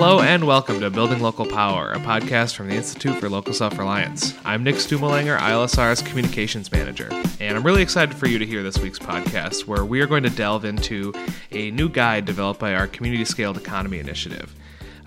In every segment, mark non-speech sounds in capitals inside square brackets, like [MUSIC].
Hello and welcome to Building Local Power, a podcast from the Institute for Local Self Reliance. I'm Nick Stumo-Langer, ILSR's Communications Manager, and I'm really excited for you to hear this week's podcast where we are going to delve into a new guide developed by our Community Scaled Economy Initiative.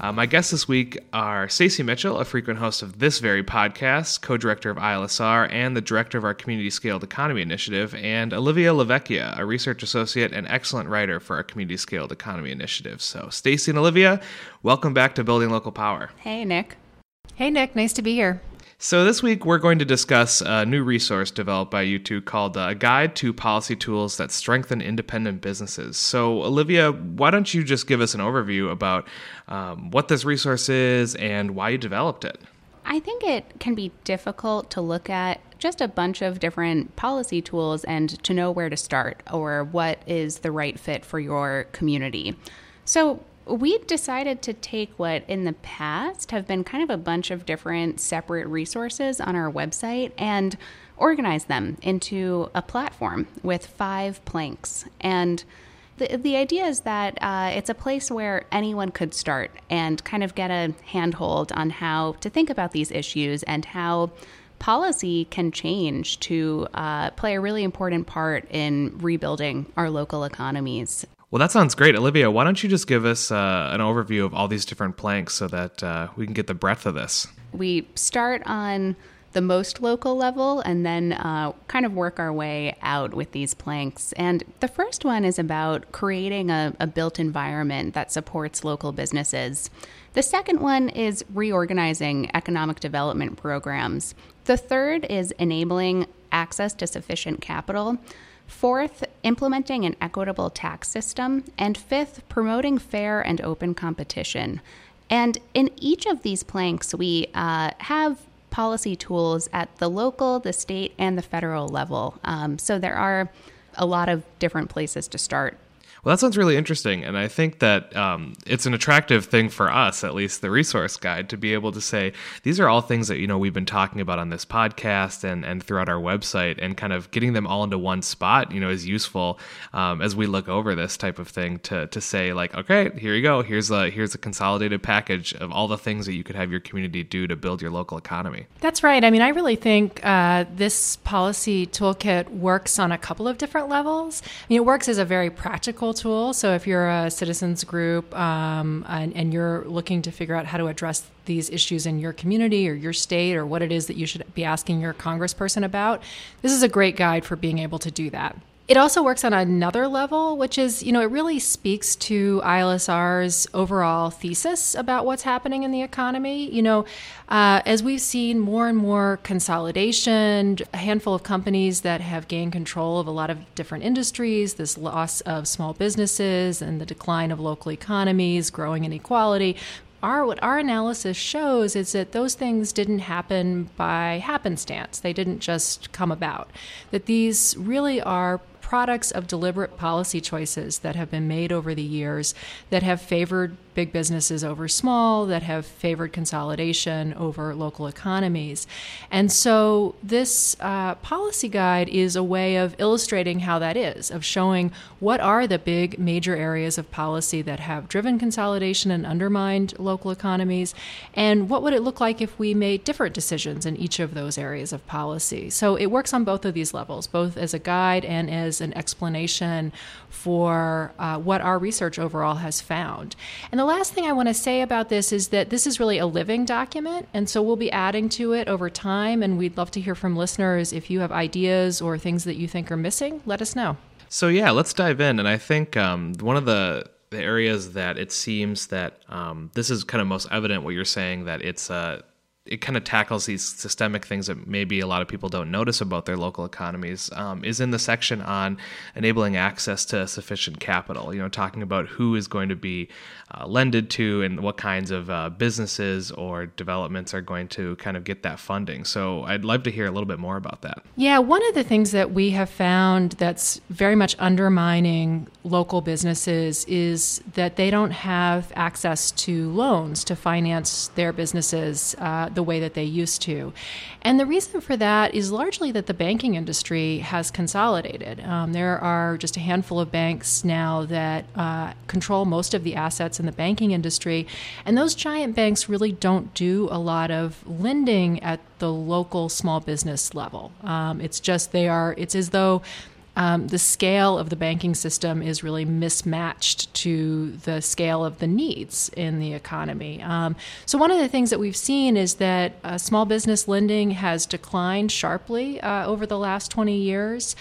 Uh, my guests this week are Stacy Mitchell, a frequent host of this very podcast, co director of ILSR, and the director of our Community Scaled Economy Initiative, and Olivia LaVecchia, a research associate and excellent writer for our Community Scaled Economy Initiative. So, Stacy and Olivia, welcome back to Building Local Power. Hey, Nick. Hey, Nick. Nice to be here. So, this week we're going to discuss a new resource developed by you two called A Guide to Policy Tools That Strengthen Independent Businesses. So, Olivia, why don't you just give us an overview about um, what this resource is and why you developed it? I think it can be difficult to look at just a bunch of different policy tools and to know where to start or what is the right fit for your community. So, we decided to take what in the past have been kind of a bunch of different separate resources on our website and organize them into a platform with five planks. And the, the idea is that uh, it's a place where anyone could start and kind of get a handhold on how to think about these issues and how policy can change to uh, play a really important part in rebuilding our local economies. Well, that sounds great. Olivia, why don't you just give us uh, an overview of all these different planks so that uh, we can get the breadth of this? We start on the most local level and then uh, kind of work our way out with these planks. And the first one is about creating a, a built environment that supports local businesses. The second one is reorganizing economic development programs. The third is enabling access to sufficient capital. Fourth, implementing an equitable tax system. And fifth, promoting fair and open competition. And in each of these planks, we uh, have policy tools at the local, the state, and the federal level. Um, so there are a lot of different places to start. Well, that sounds really interesting, and I think that um, it's an attractive thing for us, at least the resource guide, to be able to say these are all things that you know we've been talking about on this podcast and and throughout our website, and kind of getting them all into one spot, you know, is useful um, as we look over this type of thing to to say like, okay, here you go, here's a here's a consolidated package of all the things that you could have your community do to build your local economy. That's right. I mean, I really think uh, this policy toolkit works on a couple of different levels. I mean, it works as a very practical tool. So if you're a citizens group um, and, and, you're looking to figure out how to address these issues in your community or your state or what it is that you should be asking your congressperson about, this is a great guide for being able to do that. It also works on another level, which is, you know, it really speaks to ILSR's overall thesis about what's happening in the economy. You know, uh, as we've seen more and more consolidation, a handful of companies that have gained control of a lot of different industries, this loss of small businesses and the decline of local economies, growing inequality, our what our analysis shows is that those things didn't happen by happenstance. They didn't just come about. That these really are products of deliberate policy choices that have been made over the years that have favored big businesses over small, that have favored consolidation over local economies. And so, this uh, policy guide is a way of illustrating how that is, of showing what are the big major areas of policy that have driven consolidation and undermined local economies, and what would it look like if we made different decisions in each of those areas of policy. So, it works on both of these levels, both as a guide and as an explanation for uh, what our research overall has found. And the last thing I want to say about this is that this is really a living document, and so we'll be adding to it over time. And we'd love to hear from listeners if you have ideas or things that you think are missing. Let us know. So yeah, let's dive in. And I think um, one of the the areas that it seems that um, this is kind of most evident what you're saying that it's uh, it kind of tackles these systemic things that maybe a lot of people don't notice about their local economies um, is in the section on enabling access to sufficient capital you know talking about who is going to be uh, lended to and what kinds of uh, businesses or developments are going to kind of get that funding. So i'd love to hear a little bit more about that. Yeah one of the things that we have found that's very much undermining local businesses is that they don't have access to loans to finance their businesses uh, the way that they used to. And the reason for that is largely that the banking industry has consolidated. Um, there are just a handful of banks now that uh, control most of the assets in the banking industry, and those giant banks really don't do a lot of lending at the local small business level. Um, it's just they are, it's as though um, the scale of the banking system is really mismatched to the scale of the needs in the economy. Um, so, one of the things that we've seen is that uh, small business lending has declined sharply uh, over the last 20 years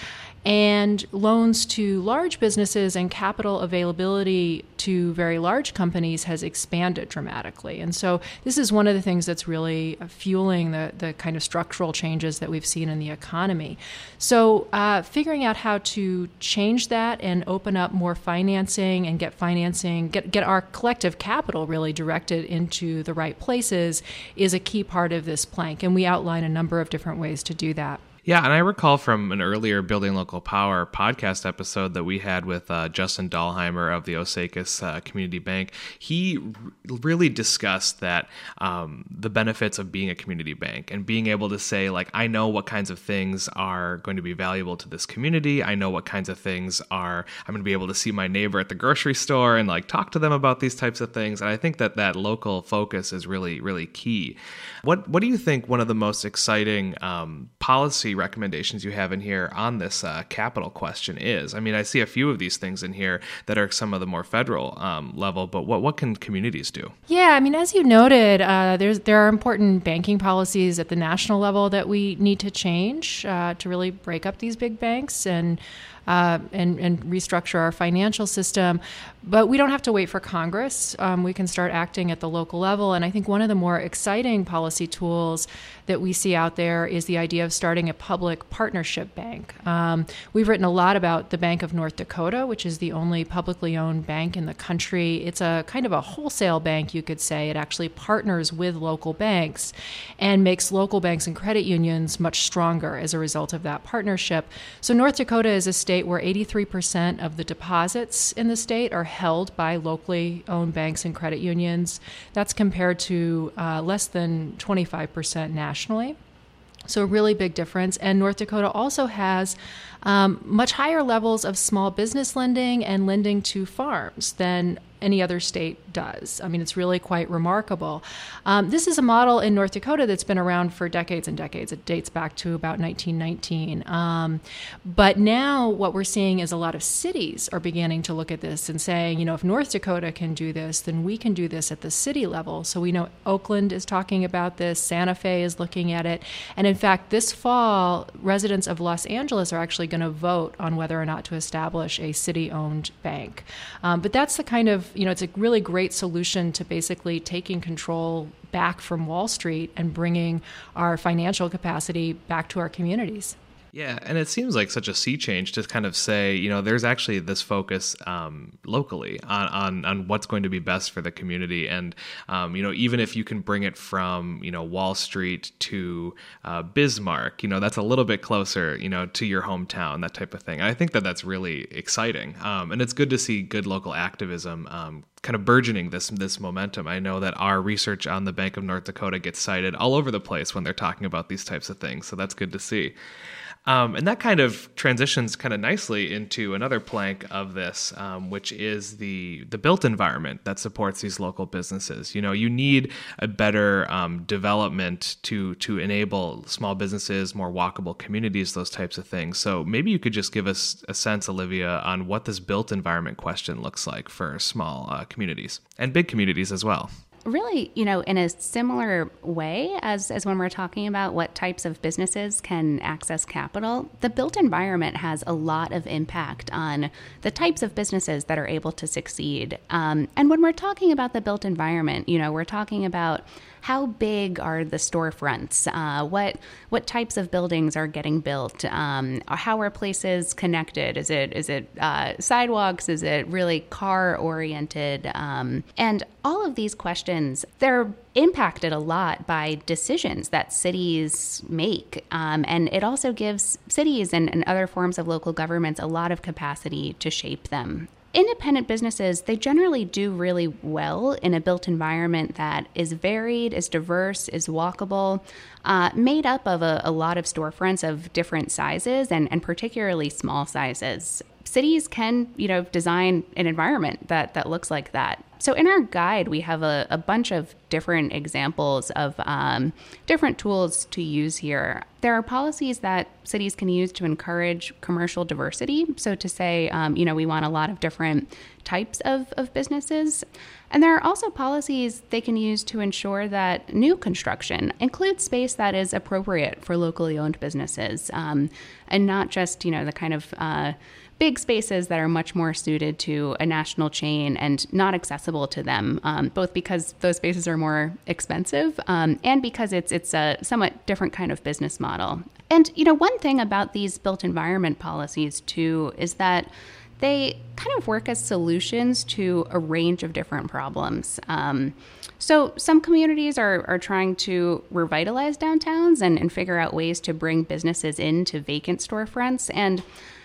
and loans to large businesses and capital availability to very large companies has expanded dramatically. And so this is one of the things that's really fueling the, the kind of structural changes that we've seen in the economy. So uh, figuring out how to change that and open up more financing and get financing, get, get our collective capital really directed into the right places is a key part of this plank. And we outline a number of different ways to do that. Yeah, and I recall from an earlier Building Local Power podcast episode that we had with uh, Justin Dahlheimer of the Osakis uh, Community Bank. He r- really discussed that um, the benefits of being a community bank and being able to say, like, I know what kinds of things are going to be valuable to this community. I know what kinds of things are, I'm going to be able to see my neighbor at the grocery store and like talk to them about these types of things. And I think that that local focus is really, really key. What, what do you think one of the most exciting um, policy policy recommendations you have in here on this uh, capital question is. I mean, I see a few of these things in here that are some of the more federal um, level, but what what can communities do? Yeah, I mean, as you noted, uh, there's there are important banking policies at the national level that we need to change uh, to really break up these big banks and uh, and, and restructure our financial system. But we don't have to wait for Congress. Um, we can start acting at the local level. And I think one of the more exciting policy tools that we see out there is the idea of starting a public partnership bank. Um, we've written a lot about the Bank of North Dakota, which is the only publicly owned bank in the country. It's a kind of a wholesale bank, you could say. It actually partners with local banks and makes local banks and credit unions much stronger as a result of that partnership. So, North Dakota is a state state where 83% of the deposits in the state are held by locally owned banks and credit unions. That's compared to uh, less than 25% nationally. So, a really big difference. And North Dakota also has um, much higher levels of small business lending and lending to farms than any other state does. I mean, it's really quite remarkable. Um, this is a model in North Dakota that's been around for decades and decades. It dates back to about 1919. Um, but now what we're seeing is a lot of cities are beginning to look at this and saying, you know, if North Dakota can do this, then we can do this at the city level. So we know Oakland is talking about this, Santa Fe is looking at it. And in fact, this fall, residents of Los Angeles are actually going to vote on whether or not to establish a city owned bank. Um, but that's the kind of you know, it's a really great solution to basically taking control back from Wall Street and bringing our financial capacity back to our communities. Yeah, and it seems like such a sea change to kind of say, you know, there's actually this focus um, locally on, on on what's going to be best for the community, and um, you know, even if you can bring it from you know Wall Street to uh, Bismarck, you know, that's a little bit closer, you know, to your hometown, that type of thing. I think that that's really exciting, um, and it's good to see good local activism um, kind of burgeoning this this momentum. I know that our research on the Bank of North Dakota gets cited all over the place when they're talking about these types of things, so that's good to see. Um, and that kind of transitions kind of nicely into another plank of this, um, which is the the built environment that supports these local businesses. You know, you need a better um, development to to enable small businesses, more walkable communities, those types of things. So maybe you could just give us a sense, Olivia, on what this built environment question looks like for small uh, communities and big communities as well really, you know, in a similar way as, as when we're talking about what types of businesses can access capital, the built environment has a lot of impact on the types of businesses that are able to succeed. Um, and when we're talking about the built environment, you know, we're talking about how big are the storefronts? Uh, what what types of buildings are getting built? Um, how are places connected? Is it is it uh, sidewalks? Is it really car oriented? Um, and all of these questions, they're impacted a lot by decisions that cities make. Um, and it also gives cities and, and other forms of local governments a lot of capacity to shape them. Independent businesses they generally do really well in a built environment that is varied is diverse is walkable uh, made up of a, a, lot of storefronts of different sizes and, and particularly small sizes. Cities can you know design an environment that that looks like that so in our guide we have a, a bunch of different examples of um, different tools to use here. There are policies that cities can use to encourage commercial diversity. So to say um, you know we want a lot of different types of, of businesses. And there are also policies they can use to ensure that new construction includes space that is appropriate for locally owned businesses um, and not just you know the kind of uh, big spaces that are much more suited to a national chain and not accessible to them, um, both because those spaces are more expensive um, and because it's it's a somewhat different kind of business model. And you know, one thing about these built environment policies too is that they kind of work as solutions to a range of different problems. Um, so, some communities are, are trying to revitalize downtowns and, and figure out ways to bring businesses into vacant storefronts. And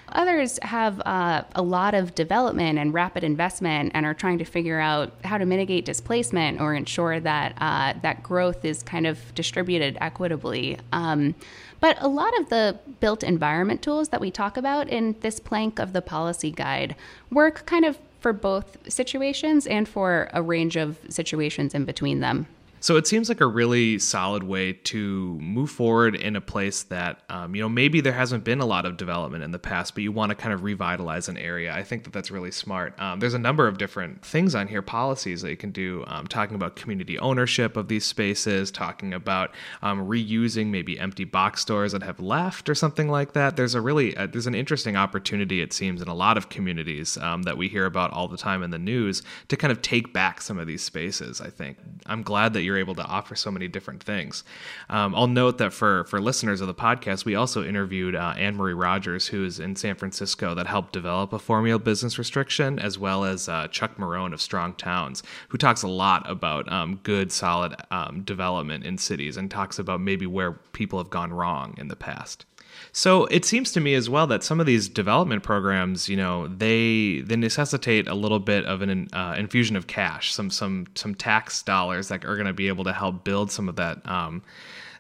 Others have uh, a lot of development and rapid investment and are trying to figure out how to mitigate displacement or ensure that uh, that growth is kind of distributed equitably. Um, but a lot of the built environment tools that we talk about in this plank of the policy guide work kind of for both situations and for a range of situations in between them. So it seems like a really solid way to move forward in a place that, um, you know, maybe there hasn't been a lot of development in the past, but you want to kind of revitalize an area. I think that that's really smart. Um, there's a number of different things on here, policies that you can do, um, talking about community ownership of these spaces, talking about um, reusing maybe empty box stores that have left or something like that. There's a really, uh, there's an interesting opportunity, it seems, in a lot of communities um, that we hear about all the time in the news to kind of take back some of these spaces, I think. I'm glad that you're you're able to offer so many different things. Um, I'll note that for for listeners of the podcast, we also interviewed uh, AnMarie Rodgers, who is in San Francisco, that helped develop a formula business restriction, as well as uh, Chuck Marohn of Strong Towns, who talks a lot about um, good, solid um, development in cities and talks about maybe where people have gone wrong in the past. So it seems to me as well that some of these development programs, you know, they they necessitate a little bit of an uh, infusion of cash, some some some tax dollars that are going to be able to help build some of that. Um,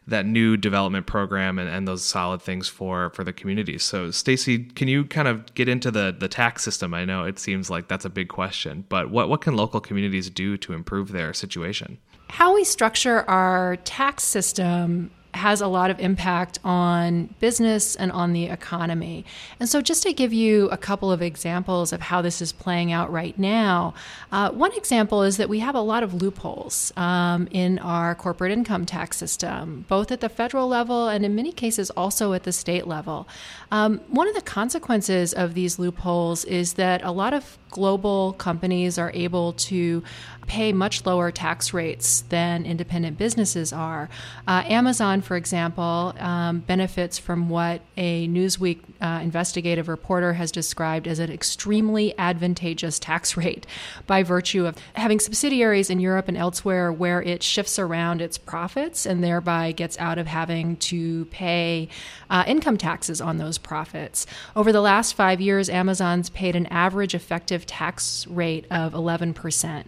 that new development program and, and those solid things for for the community. So Stacy, can you kind of get into the the tax system? I know it seems like that's a big question, but what what can local communities do to improve their situation? How we structure our tax system has a lot of impact on business and on the economy. And so, just to give you a couple of examples of how this is playing out right now, uh, one example is that we have a lot of loopholes um, in our corporate income tax system, both at the federal level and in many cases also at the state level. Um, one of the consequences of these loopholes is that a lot of global companies are able to pay much lower tax rates than independent businesses are. Uh, Amazon, for example, um, benefits from what a Newsweek uh, investigative reporter has described as an extremely advantageous tax [LAUGHS] rate by virtue of having subsidiaries in Europe and elsewhere where it shifts around its profits and thereby gets out of having to pay uh, income taxes on those profits. Over the last five years, Amazon's paid an average effective tax rate of 11%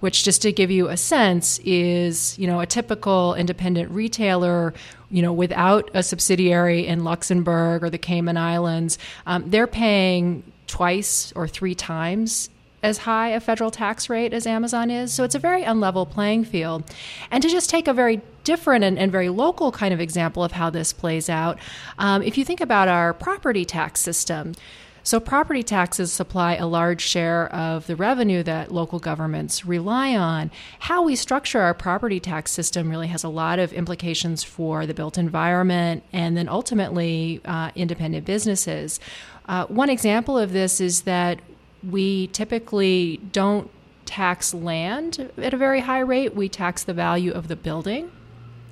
which just to give you a sense is you know a typical independent retailer you know without a subsidiary in luxembourg or the cayman islands um, they're paying twice or three times as high a federal tax rate as Amazon is. So it's a very unlevel playing field. And to just take a very different and, and very local kind of example of how this plays out, um, if you think about our property tax system, so, property taxes supply a large share of the revenue that local governments rely on. How we structure our property tax system really has a lot of implications for the built environment and then ultimately uh, independent businesses. Uh, one example of this is that we typically don't tax land at a very high rate, we tax the value of the building.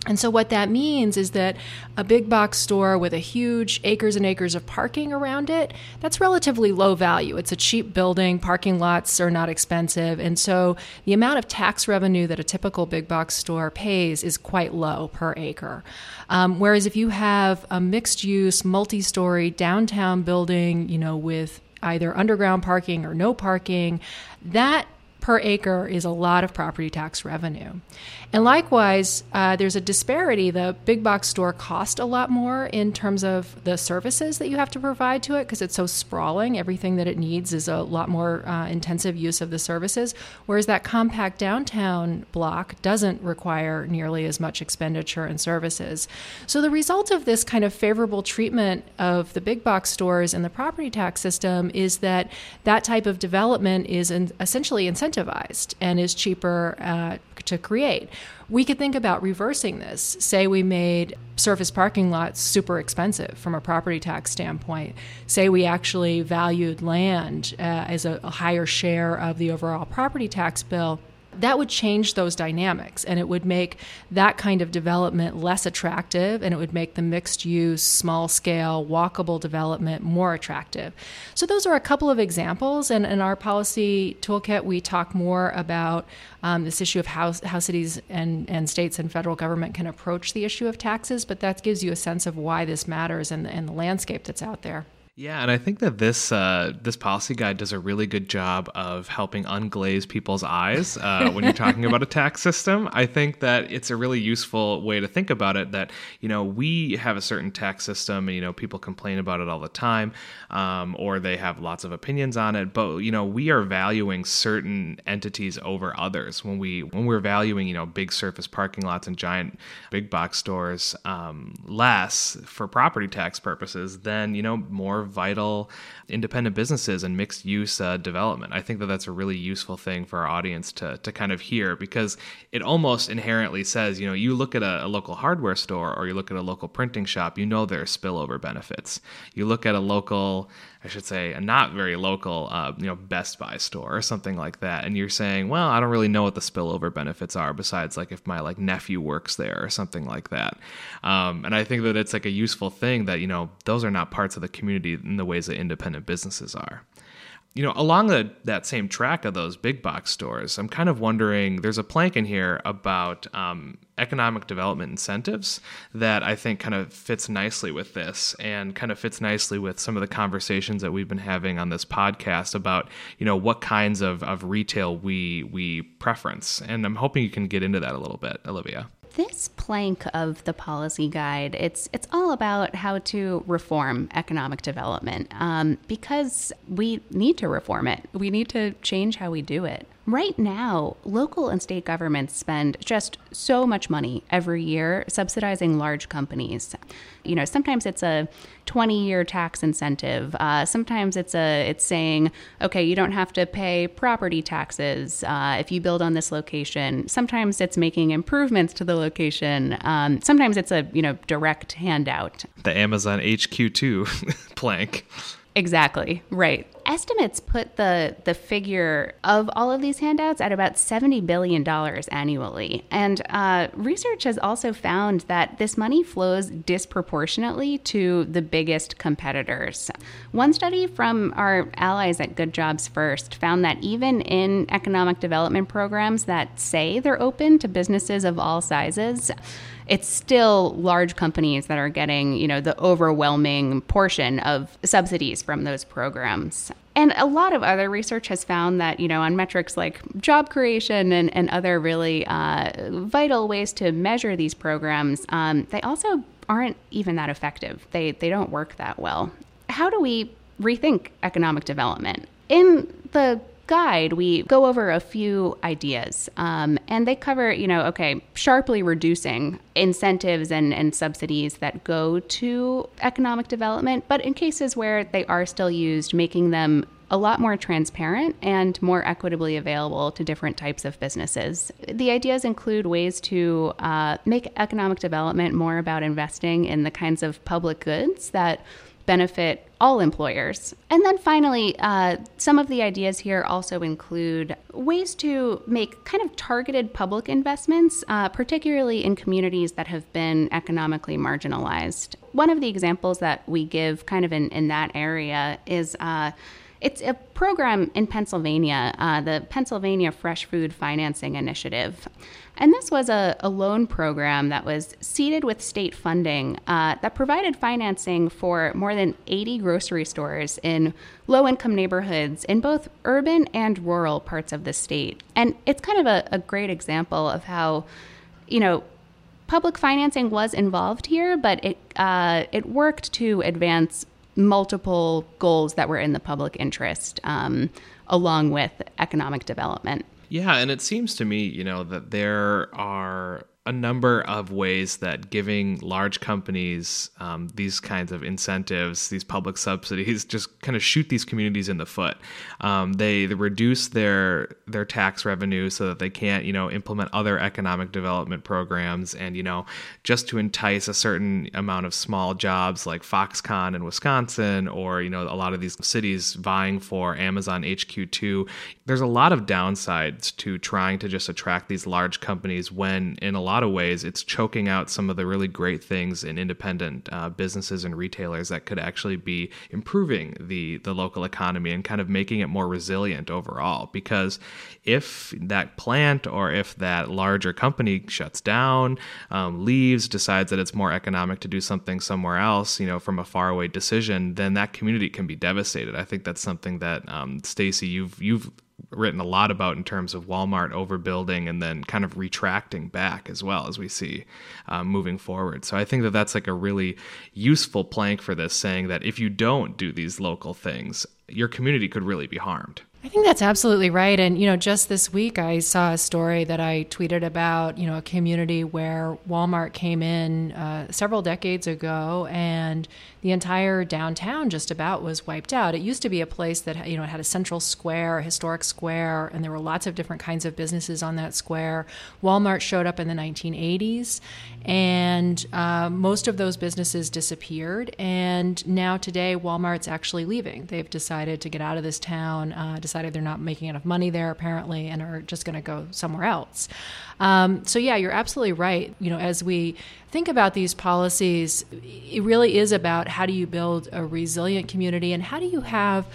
And so, what that means is that a big box store with a huge acres and acres of parking around it, that's relatively low value. It's a cheap building, parking lots are not expensive. And so, the amount of tax revenue that a typical big box store pays is quite low per acre. Um, whereas, if you have a mixed use, multi story downtown building, you know, with either underground parking or no parking, that per acre is a lot of property tax revenue. And likewise, uh, there's a disparity. The big box store cost a lot more in terms of the services that you have to provide to it because it's so sprawling. Everything that it needs is a lot more uh, intensive use of the services. Whereas that compact downtown block doesn't require nearly as much expenditure and services. So the result of this kind of favorable treatment of the big box stores in the property tax system is that that type of development is essentially incentivized and is cheaper uh, to create. We could think about reversing this. Say we made surface parking lots super expensive from a property tax standpoint. Say we actually valued land uh, as a, a higher share of the overall property tax bill that would change those dynamics and it would make that kind of development less attractive and it would make the mixed use, small scale, walkable development more attractive. So, those are a couple of examples. And in our policy toolkit, we talk more about um, this issue of how, how cities and, and states and federal government can approach the issue of taxes, but that gives you a sense of why this matters and, and the landscape that's out there. Yeah, and I think that this uh, this policy guide does a really good job of helping unglaze people's eyes uh, when you're talking about a tax system. I think that it's a really useful way to think about it. That you know we have a certain tax system, and you know people complain about it all the time, um, or they have lots of opinions on it. But you know we are valuing certain entities over others when we when we're valuing you know big surface parking lots and giant big box stores um, less for property tax purposes than you know more vital independent businesses and mixed use uh, development. I think that that's a really useful thing for our audience to, to kind of hear because it almost inherently says, you know, you look at a, a local hardware store or you look at a local printing shop, you know there are spillover benefits. You look at a local I should say, a not very local, uh, you know, Best Buy store or something like that, and you're saying, well, I don't really know what the spillover benefits are besides like if my like nephew works there or something like that. Um, and I think that it's like a useful thing that you know those are not parts of the community in the ways that independent businesses are you know, along the, that same track of those big box stores, I'm kind of wondering. There's a plank in here about um, economic development incentives that I think kind of fits nicely with this, and kind of fits nicely with some of the conversations that we've been having on this podcast about, you know, what kinds of, of retail we we preference. And I'm hoping you can get into that a little bit, Olivia this plank of the policy guide, it's it's all about how to reform economic development um, because we need to reform it. We need to change how we do it. Right now, local and state governments spend just so much money every year subsidizing large companies. You know, sometimes it's a 20-year tax incentive. Uh, sometimes it's a it's saying, okay, you don't have to pay property taxes uh, if you build on this location. Sometimes it's making improvements to the location. Um, sometimes it's a you know direct handout. The Amazon HQ2 [LAUGHS] plank. Exactly, right. Estimates put the the figure of all of these handouts at about seventy billion dollars annually, and uh, research has also found that this money flows disproportionately to the biggest competitors. One study from our allies at Good Jobs First found that even in economic development programs that say they're open to businesses of all sizes it's still large companies that are getting, you know, the overwhelming portion of subsidies from those programs. And a lot of other research has found that, you know, on metrics like job creation and, and other really uh, vital ways to measure these programs, um, they also aren't even that effective. They, they don't work that well. How do we rethink economic development? In the guide, we go over a few ideas, um, and they cover, you know, okay, sharply reducing incentives and, and subsidies that go to economic development, but in cases where they are still used, making them a lot more transparent and more equitably available to different types of businesses. The ideas include ways to uh, make economic development more about investing in the kinds of public goods that benefit all employers. And then finally, uh, some of the ideas here also include ways to make kind of targeted public investments, uh, particularly in communities that have been economically marginalized. One of the examples that we give kind of in, in that area is. Uh, It's a program in Pennsylvania, uh, the Pennsylvania Fresh Food Financing Initiative. And this was a, a loan program that was seeded with state funding uh, that provided financing for more than 80 grocery stores in low income neighborhoods in both urban and rural parts of the state. And it's kind of a, a great example of how, you know, public financing was involved here, but it, uh, it worked to advance multiple goals that were in the public interest um, along with economic development. Yeah, and it seems to me, you know, that there are a number of ways that giving large companies um, these kinds of incentives, these public subsidies, [LAUGHS] just kind of shoot these communities in the foot. Um, they, they reduce their their tax revenue so that they can't, you know, implement other economic development programs, and you know, just to entice a certain amount of small jobs like Foxconn in Wisconsin, or you know, a lot of these cities vying for Amazon HQ2. There's a lot of downsides to trying to just attract these large companies when, in a lot lot of ways, it's choking out some of the really great things in independent uh, businesses and retailers that could actually be improving the the local economy and kind of making it more resilient overall. Because if that plant or if that larger company shuts down, um, leaves, decides that it's more economic to do something somewhere else, you know, from a faraway decision, then that community can be devastated. I think that's something that um, Stacy, you've you've written a lot about in terms of Walmart overbuilding and then kind of retracting back as well as we see um, moving forward. So I think that that's like a really useful plank for this, saying that if you don't do these local things, your community could really be harmed. I think that's absolutely right. And, you know, just this week I saw a story that I tweeted about, you know, a community where Walmart came in uh, several decades ago and the entire downtown just about was wiped out. It used to be a place that, you know, it had a central square, a historic square, and there were lots of different kinds of businesses on that square. Walmart showed up in the 1980s and uh, most of those businesses disappeared. And now today, Walmart's actually leaving. They've decided to get out of this town, uh, decided they're not making enough money there apparently, and are just going to go somewhere else. Um, so yeah, you're absolutely right. You know, as we think about these policies, it really is about how do you build a resilient community and how do you have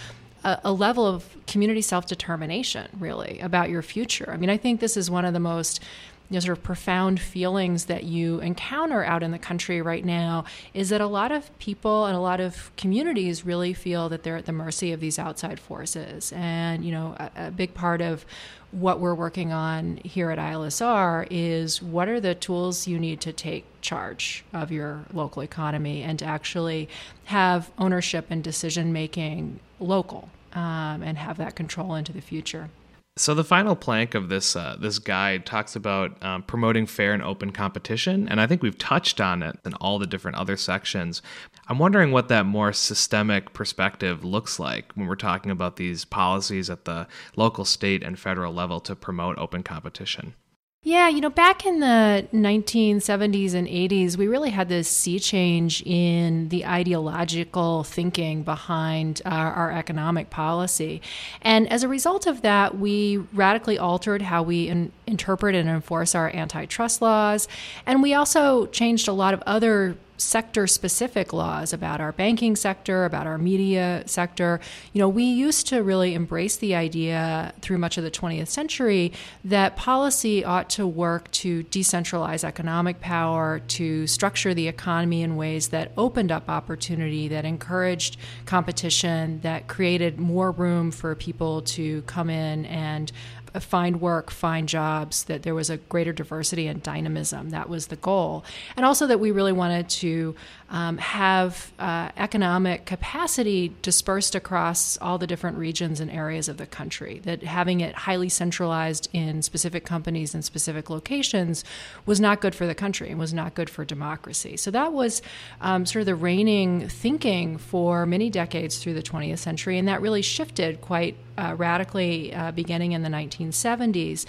a, a level of community self determination, really, about your future. I mean, I think this is one of the most you know, sort of profound feelings that you encounter out in the country right now is that a lot of people and a lot of communities really feel that they're at the mercy of these outside forces. And, you know, a, a big part of what we're working on here at ILSR is what are the tools you need to take charge of your local economy and to actually have ownership and decision making local um, and have that control into the future. So the final plank of this uh, this guide talks about um, promoting fair and open competition, and I think we've touched on it in all the different other sections. I'm wondering what that more systemic perspective looks like when we're talking about these policies at the local, state, and federal level to promote open competition. Yeah, you know, back in the 1970s and 80s, we really had this sea change in the ideological thinking behind our, our, economic policy. And as a result of that, we radically altered how we in, interpret and enforce our antitrust laws. And we also changed a lot of other sector specific laws about our banking sector, about our media sector. You know, we used to really embrace the idea through much of the 20th century that policy ought to work to decentralize economic power, to structure the economy in ways that opened up opportunity, that encouraged competition, that created more room for people to come in and Uh, find work, find jobs, that there was a greater diversity and dynamism. That was the goal. And also that we really wanted to um, have uh, economic capacity dispersed across all the different regions and areas of the country. That having it highly centralized in specific companies and specific locations was not good for the country and was not good for democracy. So that was um, sort of the reigning thinking for many decades through the 20th century, and that really shifted quite uh, radically uh, beginning in the 1970s.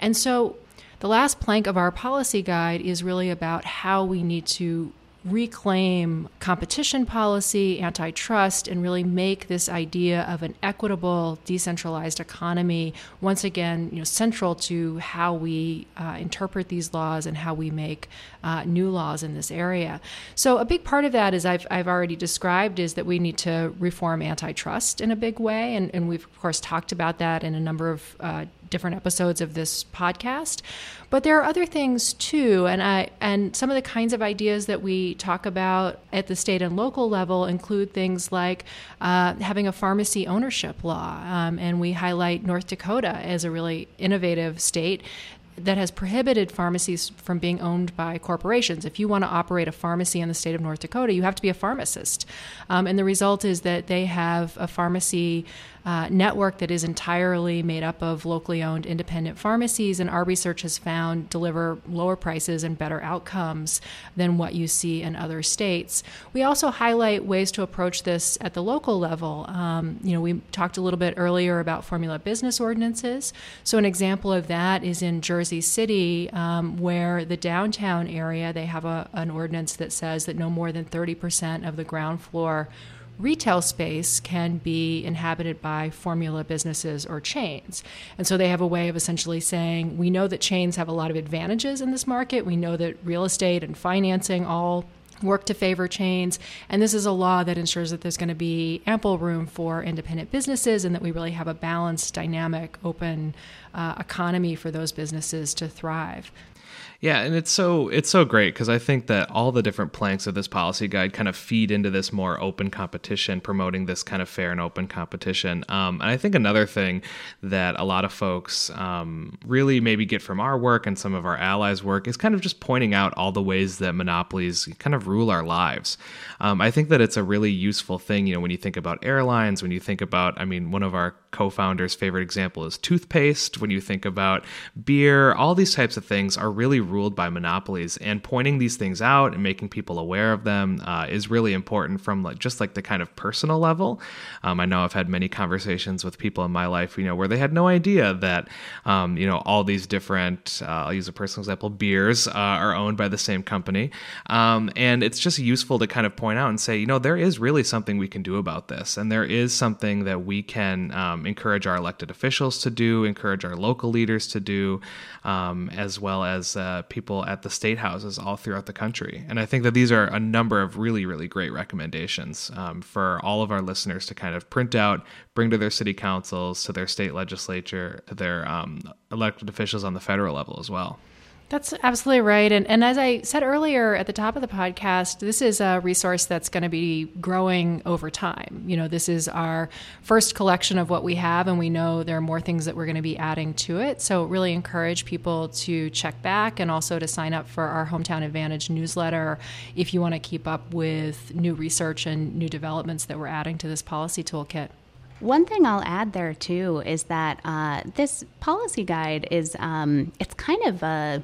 And so the last plank of our policy guide is really about how we need to reclaim competition policy, antitrust, and really make this idea of an equitable, decentralized economy once again, you know, central to how we uh, interpret these laws and how we make uh, new laws in this area. So a big part of that, as I've, I've already described, is that we need to reform antitrust in a big way, and, and we've of course talked about that in a number of uh, different episodes of this podcast. But there are other things too, and I and some of the kinds of ideas that we talk about at the state and local level include things like uh, having a pharmacy ownership law, um, and we highlight North Dakota as a really innovative state that has prohibited pharmacies from being owned by corporations. If you want to operate a pharmacy in the state of North Dakota, you have to be a pharmacist. Um, and the result is that they have a pharmacy uh, network that is entirely made up of locally owned independent pharmacies, and our research has found deliver lower prices and better outcomes than what you see in other states. We also highlight ways to approach this at the local level. Um, you know, we talked a little bit earlier about formula business ordinances. So an example of that is in Jersey City, um, where the downtown area they have a, an ordinance that says that no more than 30% of the ground floor retail space can be inhabited by formula businesses or chains. And so they have a way of essentially saying, we know that chains have a lot of advantages in this market. We know that real estate and financing all work to favor chains. And this is a law that ensures that there's going to be ample room for independent businesses and that we really have a balanced, dynamic, open uh, economy for those businesses to thrive. Yeah, and it's so it's so great because I think that all the different planks of this policy guide kind of feed into this more open competition, promoting this kind of fair and open competition. Um, and I think another thing that a lot of folks um, really maybe get from our work and some of our allies' work is kind of just pointing out all the ways that monopolies kind of rule our lives. Um, I think that it's a really useful thing, you know, when you think about airlines, when you think about, I mean, one of our co-founders' favorite example is toothpaste. When you think about beer, all these types of things are really ruled by monopolies, and pointing these things out and making people aware of them uh, is really important from like just like the kind of personal level. Um, I know I've had many conversations with people in my life, you know, where they had no idea that um, you know all these different. Uh, I'll use a personal example: beers uh, are owned by the same company, um, and it's just useful to kind of point out and say, you know, there is really something we can do about this, and there is something that we can um, encourage our elected officials to do, encourage our local leaders to do, um, as well as uh, people at the state houses all throughout the country. And I think that these are a number of really, really great recommendations um, for all of our listeners to kind of print out, bring to their city councils, to their state legislature, to their um, elected officials on the federal level as well. That's absolutely right. And, and as I said earlier at the top of the podcast, this is a resource that's going to be growing over time. You know, this is our first collection of what we have, and we know there are more things that we're going to be adding to it. So, really encourage people to check back and also to sign up for our Hometown Advantage newsletter if you want to keep up with new research and new developments that we're adding to this policy toolkit. One thing I'll add there too is that uh, this policy guide is um, it's kind of a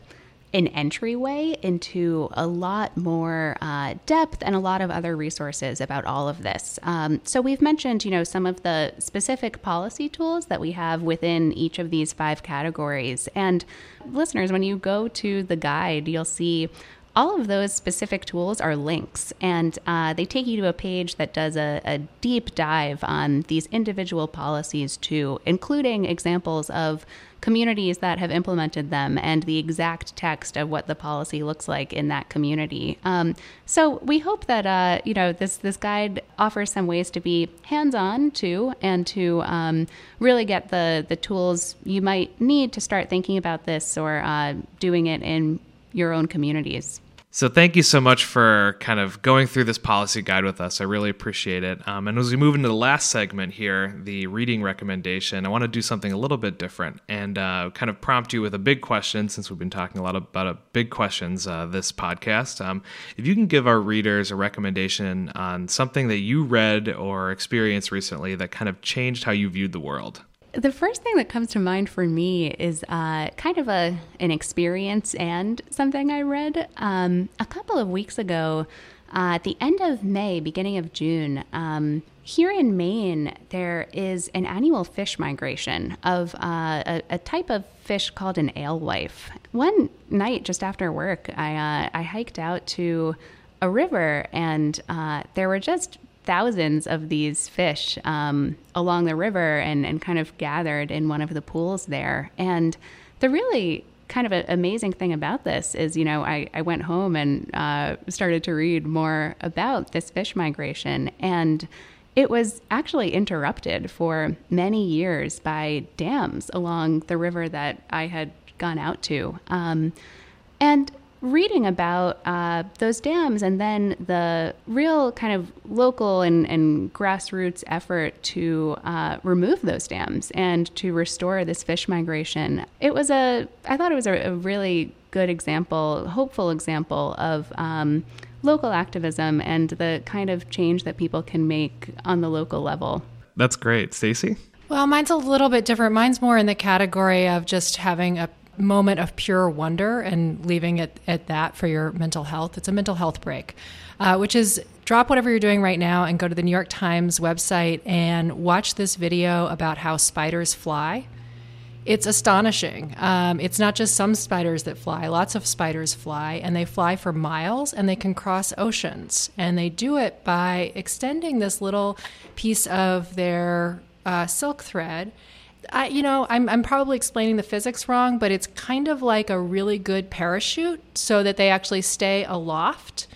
an entryway into a lot more uh, depth and a lot of other resources about all of this. Um, so we've mentioned, you know, some of the specific policy tools that we have within each of these five categories. And listeners, when you go to the guide, you'll see all of those specific tools are links, and uh, they take you to a page that does a, a, deep dive on these individual policies, too, including examples of communities that have implemented them and the exact text of what the policy looks like in that community. Um, so we hope that uh, you know this this guide offers some ways to be hands-on too, and to um, really get the the tools you might need to start thinking about this or uh, doing it in your own communities. So thank you so much for kind of going through this policy guide with us. I really appreciate it. Um, and as we move into the last segment here, the reading recommendation, I want to do something a little bit different and uh, kind of prompt you with a big question since we've been talking a lot about uh, big questions uh, this podcast. Um, if you can give our readers a recommendation on something that you read or experienced recently that kind of changed how you viewed the world. The first thing that comes to mind for me is uh, kind of a an experience and something I read um, a couple of weeks ago. Uh, at the end of May, beginning of June, um, here in Maine, there is an annual fish migration of uh, a, a, type of fish called an alewife. One night, just after work, I, uh, I hiked out to a river, and uh, there were just thousands of these fish um, along the river and, and kind of gathered in one of the pools there. And the really kind of amazing thing about this is, you know, I, I went home and uh, started to read more about this fish migration. And it was actually interrupted for many years by dams along the river that I had gone out to. Um, and reading about uh, those dams and then the real kind of local and, and grassroots effort to uh, remove those dams and to restore this fish migration, it was a, I thought it was a, a really good example, hopeful example of. Um, local activism and the kind of change that people can make on the local level. That's great. Stacy? Well, mine's a little bit different. Mine's more in the category of just having a moment of pure wonder and leaving it at that for your mental health. It's a mental health break, uh, which is drop whatever you're doing right now and go to the New York Times website and watch this video about how spiders fly. It's astonishing. Um, it's not just some spiders that fly, lots of spiders fly, and they fly for miles and they can cross oceans. And they do it by extending this little piece of their uh, silk thread I, you know, I'm, I'm probably explaining the physics wrong, but it's kind of like a really good parachute so that they actually stay aloft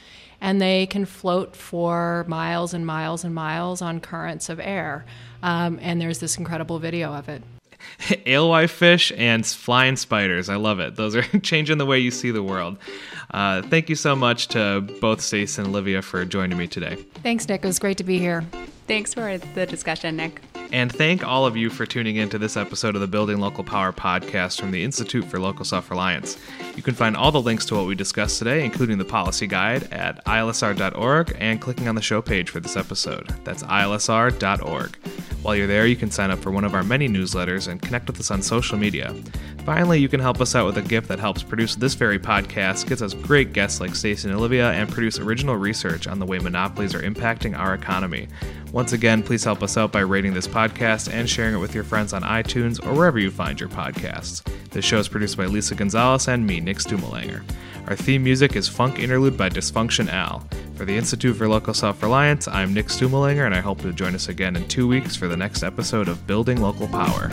and they can float for miles and miles and miles on currents of air. Um, and there's this incredible video of it. [LAUGHS] alewife fish and flying spiders. I love it. Those are [LAUGHS] changing the way you see the world. Uh, thank you so much to both Stace and Olivia for joining me today. Thanks, Nick. It was great to be here. Thanks for the discussion, Nick. And thank all of you for tuning in to this episode of the Building Local Power podcast from the Institute for Local Self Reliance. You can find all the links to what we discussed today, including the policy guide, at ilsr.org and clicking on the show page for this episode. That's ilsr.org. While you're there, you can sign up for one of our many newsletters and connect with us on social media. Finally, you can help us out with a gift that helps produce this very podcast, gets us great guests like Stacy and Olivia, and produce original research on the way monopolies are impacting our economy. Once again, please help us out by rating this podcast and sharing it with your friends on iTunes or wherever you find your podcasts. This show is produced by Lisa Gonzalez and me, Nick Stumo-Langer. Our theme music is Funk Interlude by Dysfunction Al. For the Institute for Local Self Reliance, I'm Nick Stumo-Langer, and I hope you'll join us again in two weeks for the next episode of Building Local Power.